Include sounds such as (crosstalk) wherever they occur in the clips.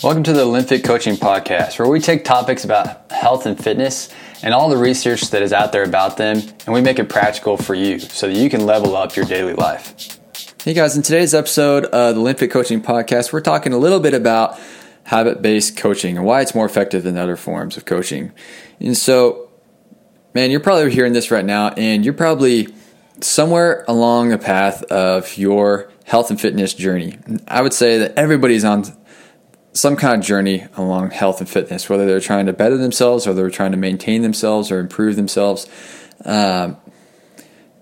Welcome to the Olympic Coaching Podcast, where we take topics about health and fitness and all the research that is out there about them, and we make it practical for you so that you can level up your daily life. Hey guys, in today's episode of the Olympic Coaching Podcast, we're talking a little bit about habit based coaching and why it's more effective than other forms of coaching. And so, man, you're probably hearing this right now, and you're probably somewhere along the path of your health and fitness journey. I would say that everybody's on some kind of journey along health and fitness, whether they're trying to better themselves or they're trying to maintain themselves or improve themselves. Um,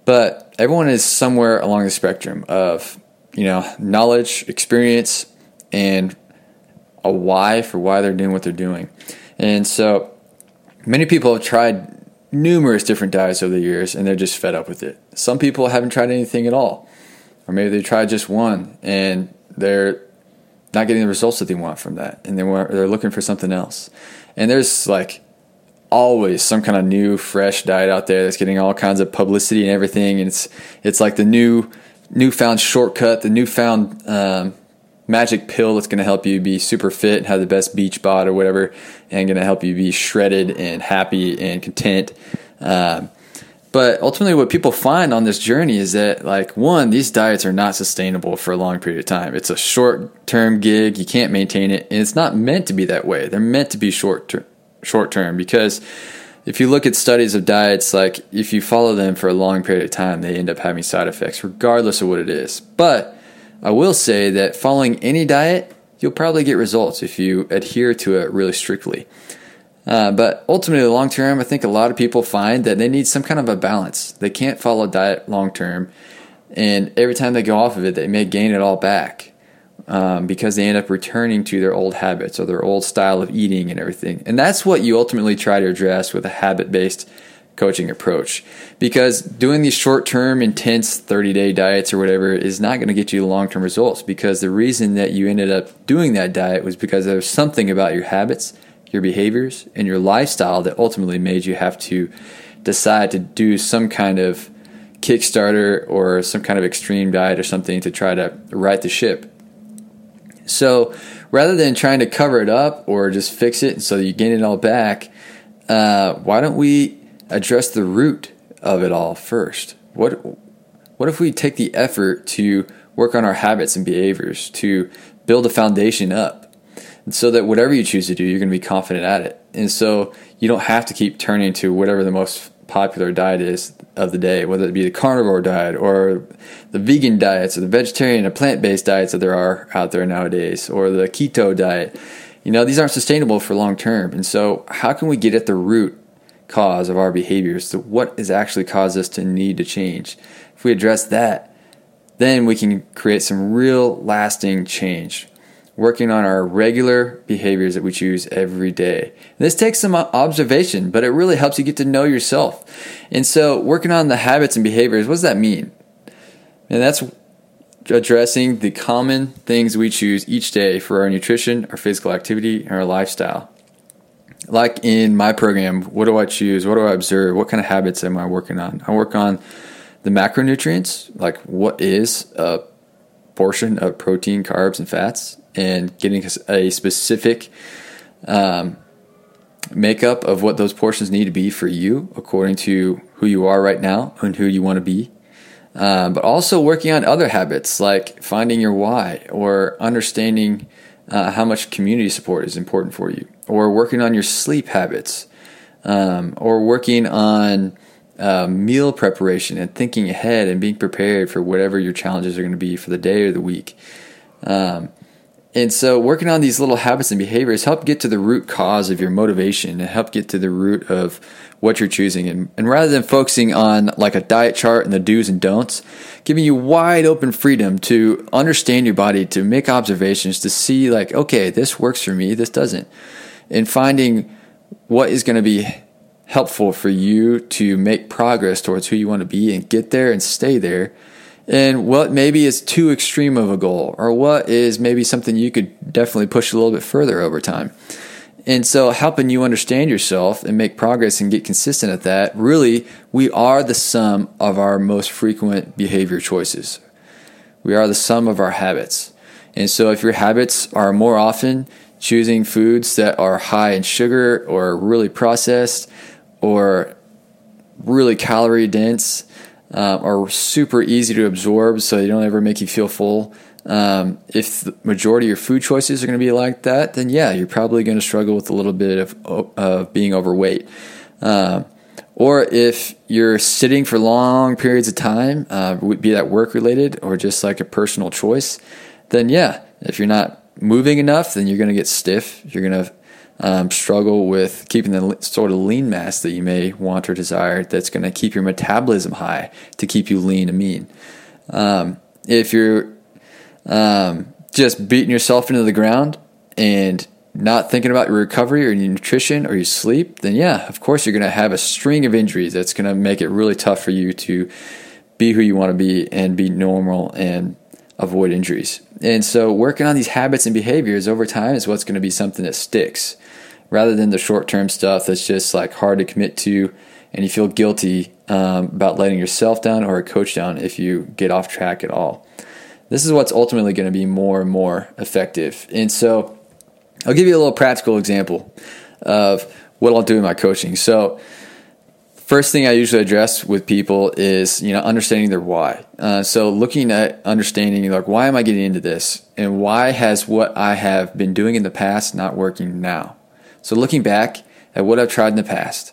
but everyone is somewhere along the spectrum of, you know, knowledge, experience, and a why for why they're doing what they're doing. And so many people have tried numerous different diets over the years and they're just fed up with it. Some people haven't tried anything at all. Or maybe they tried just one and they're not getting the results that they want from that, and they they're looking for something else. And there's like always some kind of new, fresh diet out there that's getting all kinds of publicity and everything, and it's it's like the new newfound shortcut, the newfound um, magic pill that's going to help you be super fit and have the best beach bod or whatever, and going to help you be shredded and happy and content. Um, but ultimately, what people find on this journey is that, like, one, these diets are not sustainable for a long period of time. It's a short term gig. You can't maintain it. And it's not meant to be that way. They're meant to be short ter- short term because if you look at studies of diets, like, if you follow them for a long period of time, they end up having side effects, regardless of what it is. But I will say that following any diet, you'll probably get results if you adhere to it really strictly. Uh, but ultimately, long term, I think a lot of people find that they need some kind of a balance. They can't follow a diet long term, and every time they go off of it, they may gain it all back um, because they end up returning to their old habits or their old style of eating and everything. And that's what you ultimately try to address with a habit based coaching approach because doing these short term, intense 30 day diets or whatever is not going to get you long term results because the reason that you ended up doing that diet was because there was something about your habits your behaviors and your lifestyle that ultimately made you have to decide to do some kind of Kickstarter or some kind of extreme diet or something to try to right the ship. So rather than trying to cover it up or just fix it so you gain it all back, uh, why don't we address the root of it all first? What what if we take the effort to work on our habits and behaviors to build a foundation up? So that whatever you choose to do, you're going to be confident at it. And so you don't have to keep turning to whatever the most popular diet is of the day, whether it be the carnivore diet or the vegan diets or the vegetarian or plant based diets that there are out there nowadays, or the keto diet. You know, these aren't sustainable for long term. And so, how can we get at the root cause of our behaviors, to what has actually caused us to need to change? If we address that, then we can create some real lasting change working on our regular behaviors that we choose every day. This takes some observation, but it really helps you get to know yourself. And so, working on the habits and behaviors, what does that mean? And that's addressing the common things we choose each day for our nutrition, our physical activity, and our lifestyle. Like in my program, what do I choose? What do I observe? What kind of habits am I working on? I work on the macronutrients, like what is a portion of protein, carbs, and fats and getting a specific um, makeup of what those portions need to be for you according to who you are right now and who you want to be. Um, but also working on other habits like finding your why or understanding uh, how much community support is important for you, or working on your sleep habits, um, or working on uh, meal preparation and thinking ahead and being prepared for whatever your challenges are going to be for the day or the week. Um, and so, working on these little habits and behaviors help get to the root cause of your motivation and help get to the root of what you're choosing. And, and rather than focusing on like a diet chart and the do's and don'ts, giving you wide open freedom to understand your body, to make observations, to see, like, okay, this works for me, this doesn't. And finding what is going to be helpful for you to make progress towards who you want to be and get there and stay there and what maybe is too extreme of a goal, or what is maybe something you could definitely push a little bit further over time. And so, helping you understand yourself and make progress and get consistent at that, really, we are the sum of our most frequent behavior choices. We are the sum of our habits. And so, if your habits are more often choosing foods that are high in sugar or really processed or really calorie dense um, are super easy to absorb so they don't ever make you feel full. Um, if the majority of your food choices are going to be like that, then yeah, you're probably going to struggle with a little bit of, of being overweight. Um, or if you're sitting for long periods of time, uh, be that work related or just like a personal choice, then yeah, if you're not moving enough, then you're going to get stiff. You're going to um, struggle with keeping the sort of lean mass that you may want or desire that's going to keep your metabolism high to keep you lean and mean. Um, if you're um, just beating yourself into the ground and not thinking about your recovery or your nutrition or your sleep, then yeah, of course you're going to have a string of injuries that's going to make it really tough for you to be who you want to be and be normal and avoid injuries. And so working on these habits and behaviors over time is what's going to be something that sticks rather than the short term stuff that's just like hard to commit to and you feel guilty um, about letting yourself down or a coach down if you get off track at all. This is what's ultimately going to be more and more effective. And so I'll give you a little practical example of what I'll do in my coaching. So, first thing I usually address with people is you know understanding their why. Uh, so looking at understanding like why am I getting into this, and why has what I have been doing in the past not working now. So looking back at what I've tried in the past,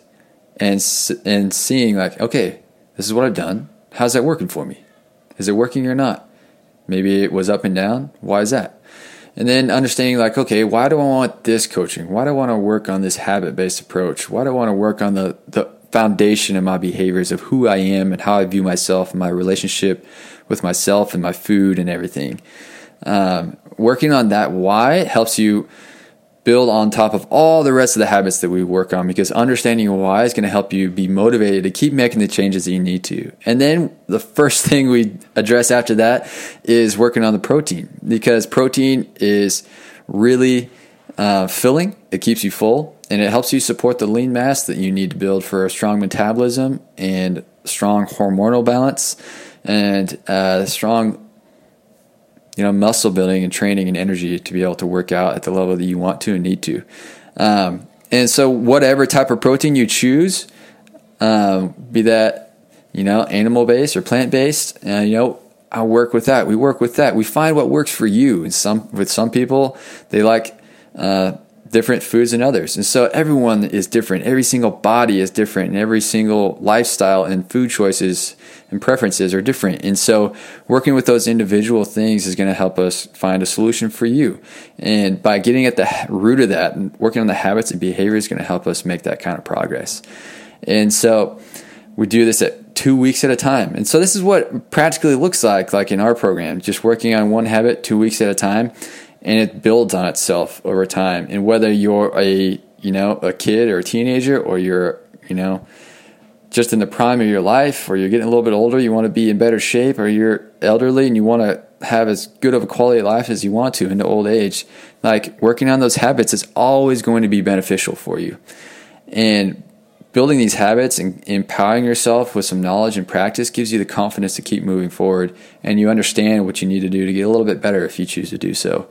and and seeing like okay, this is what I've done. How's that working for me? Is it working or not? Maybe it was up and down. Why is that? And then understanding like, okay, why do I want this coaching? Why do I want to work on this habit based approach? Why do I want to work on the, the foundation of my behaviors of who I am and how I view myself and my relationship with myself and my food and everything? Um, working on that why helps you build on top of all the rest of the habits that we work on because understanding why is going to help you be motivated to keep making the changes that you need to. And then the first (laughs) thing we address after that is working on the protein because protein is really uh, filling, it keeps you full, and it helps you support the lean mass that you need to build for a strong metabolism and strong hormonal balance and uh, strong you know, muscle building and training and energy to be able to work out at the level that you want to and need to. Um, and so, whatever type of protein you choose, um, be that you know animal based or plant based, uh, you know, I work with that. We work with that. We find what works for you. And some with some people, they like uh, different foods than others. And so everyone is different. Every single body is different, and every single lifestyle and food choices and preferences are different. And so working with those individual things is going to help us find a solution for you. And by getting at the root of that and working on the habits and behavior is going to help us make that kind of progress. And so we do this at two weeks at a time. And so this is what practically looks like, like in our program, just working on one habit two weeks at a time and it builds on itself over time. And whether you're a you know a kid or a teenager, or you're you know just in the prime of your life, or you're getting a little bit older, you want to be in better shape, or you're elderly and you want to have as good of a quality of life as you want to into old age, like working on those habits is always going to be beneficial for you. And building these habits and empowering yourself with some knowledge and practice gives you the confidence to keep moving forward and you understand what you need to do to get a little bit better if you choose to do so.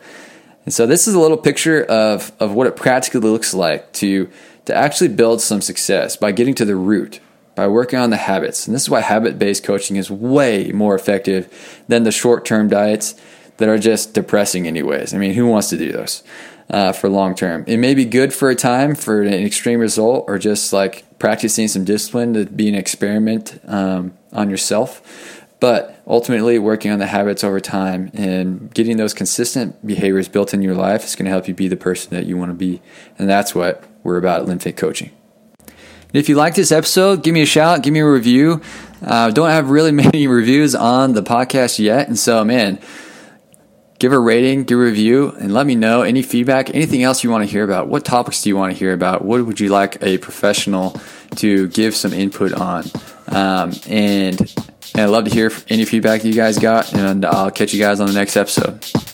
And so this is a little picture of, of what it practically looks like to, to actually build some success by getting to the root, by working on the habits. And this is why habit based coaching is way more effective than the short term diets that are just depressing, anyways. I mean, who wants to do those? Uh, for long term. It may be good for a time for an extreme result, or just like practicing some discipline to be an experiment um, on yourself. But ultimately, working on the habits over time and getting those consistent behaviors built in your life is going to help you be the person that you want to be. And that's what we're about at LinFit Coaching. If you like this episode, give me a shout, give me a review. Uh, don't have really (laughs) many reviews on the podcast yet. And so, man, give a rating, give a review, and let me know any feedback, anything else you want to hear about. What topics do you want to hear about? What would you like a professional to give some input on? Um, and, and I'd love to hear any feedback you guys got, and I'll catch you guys on the next episode.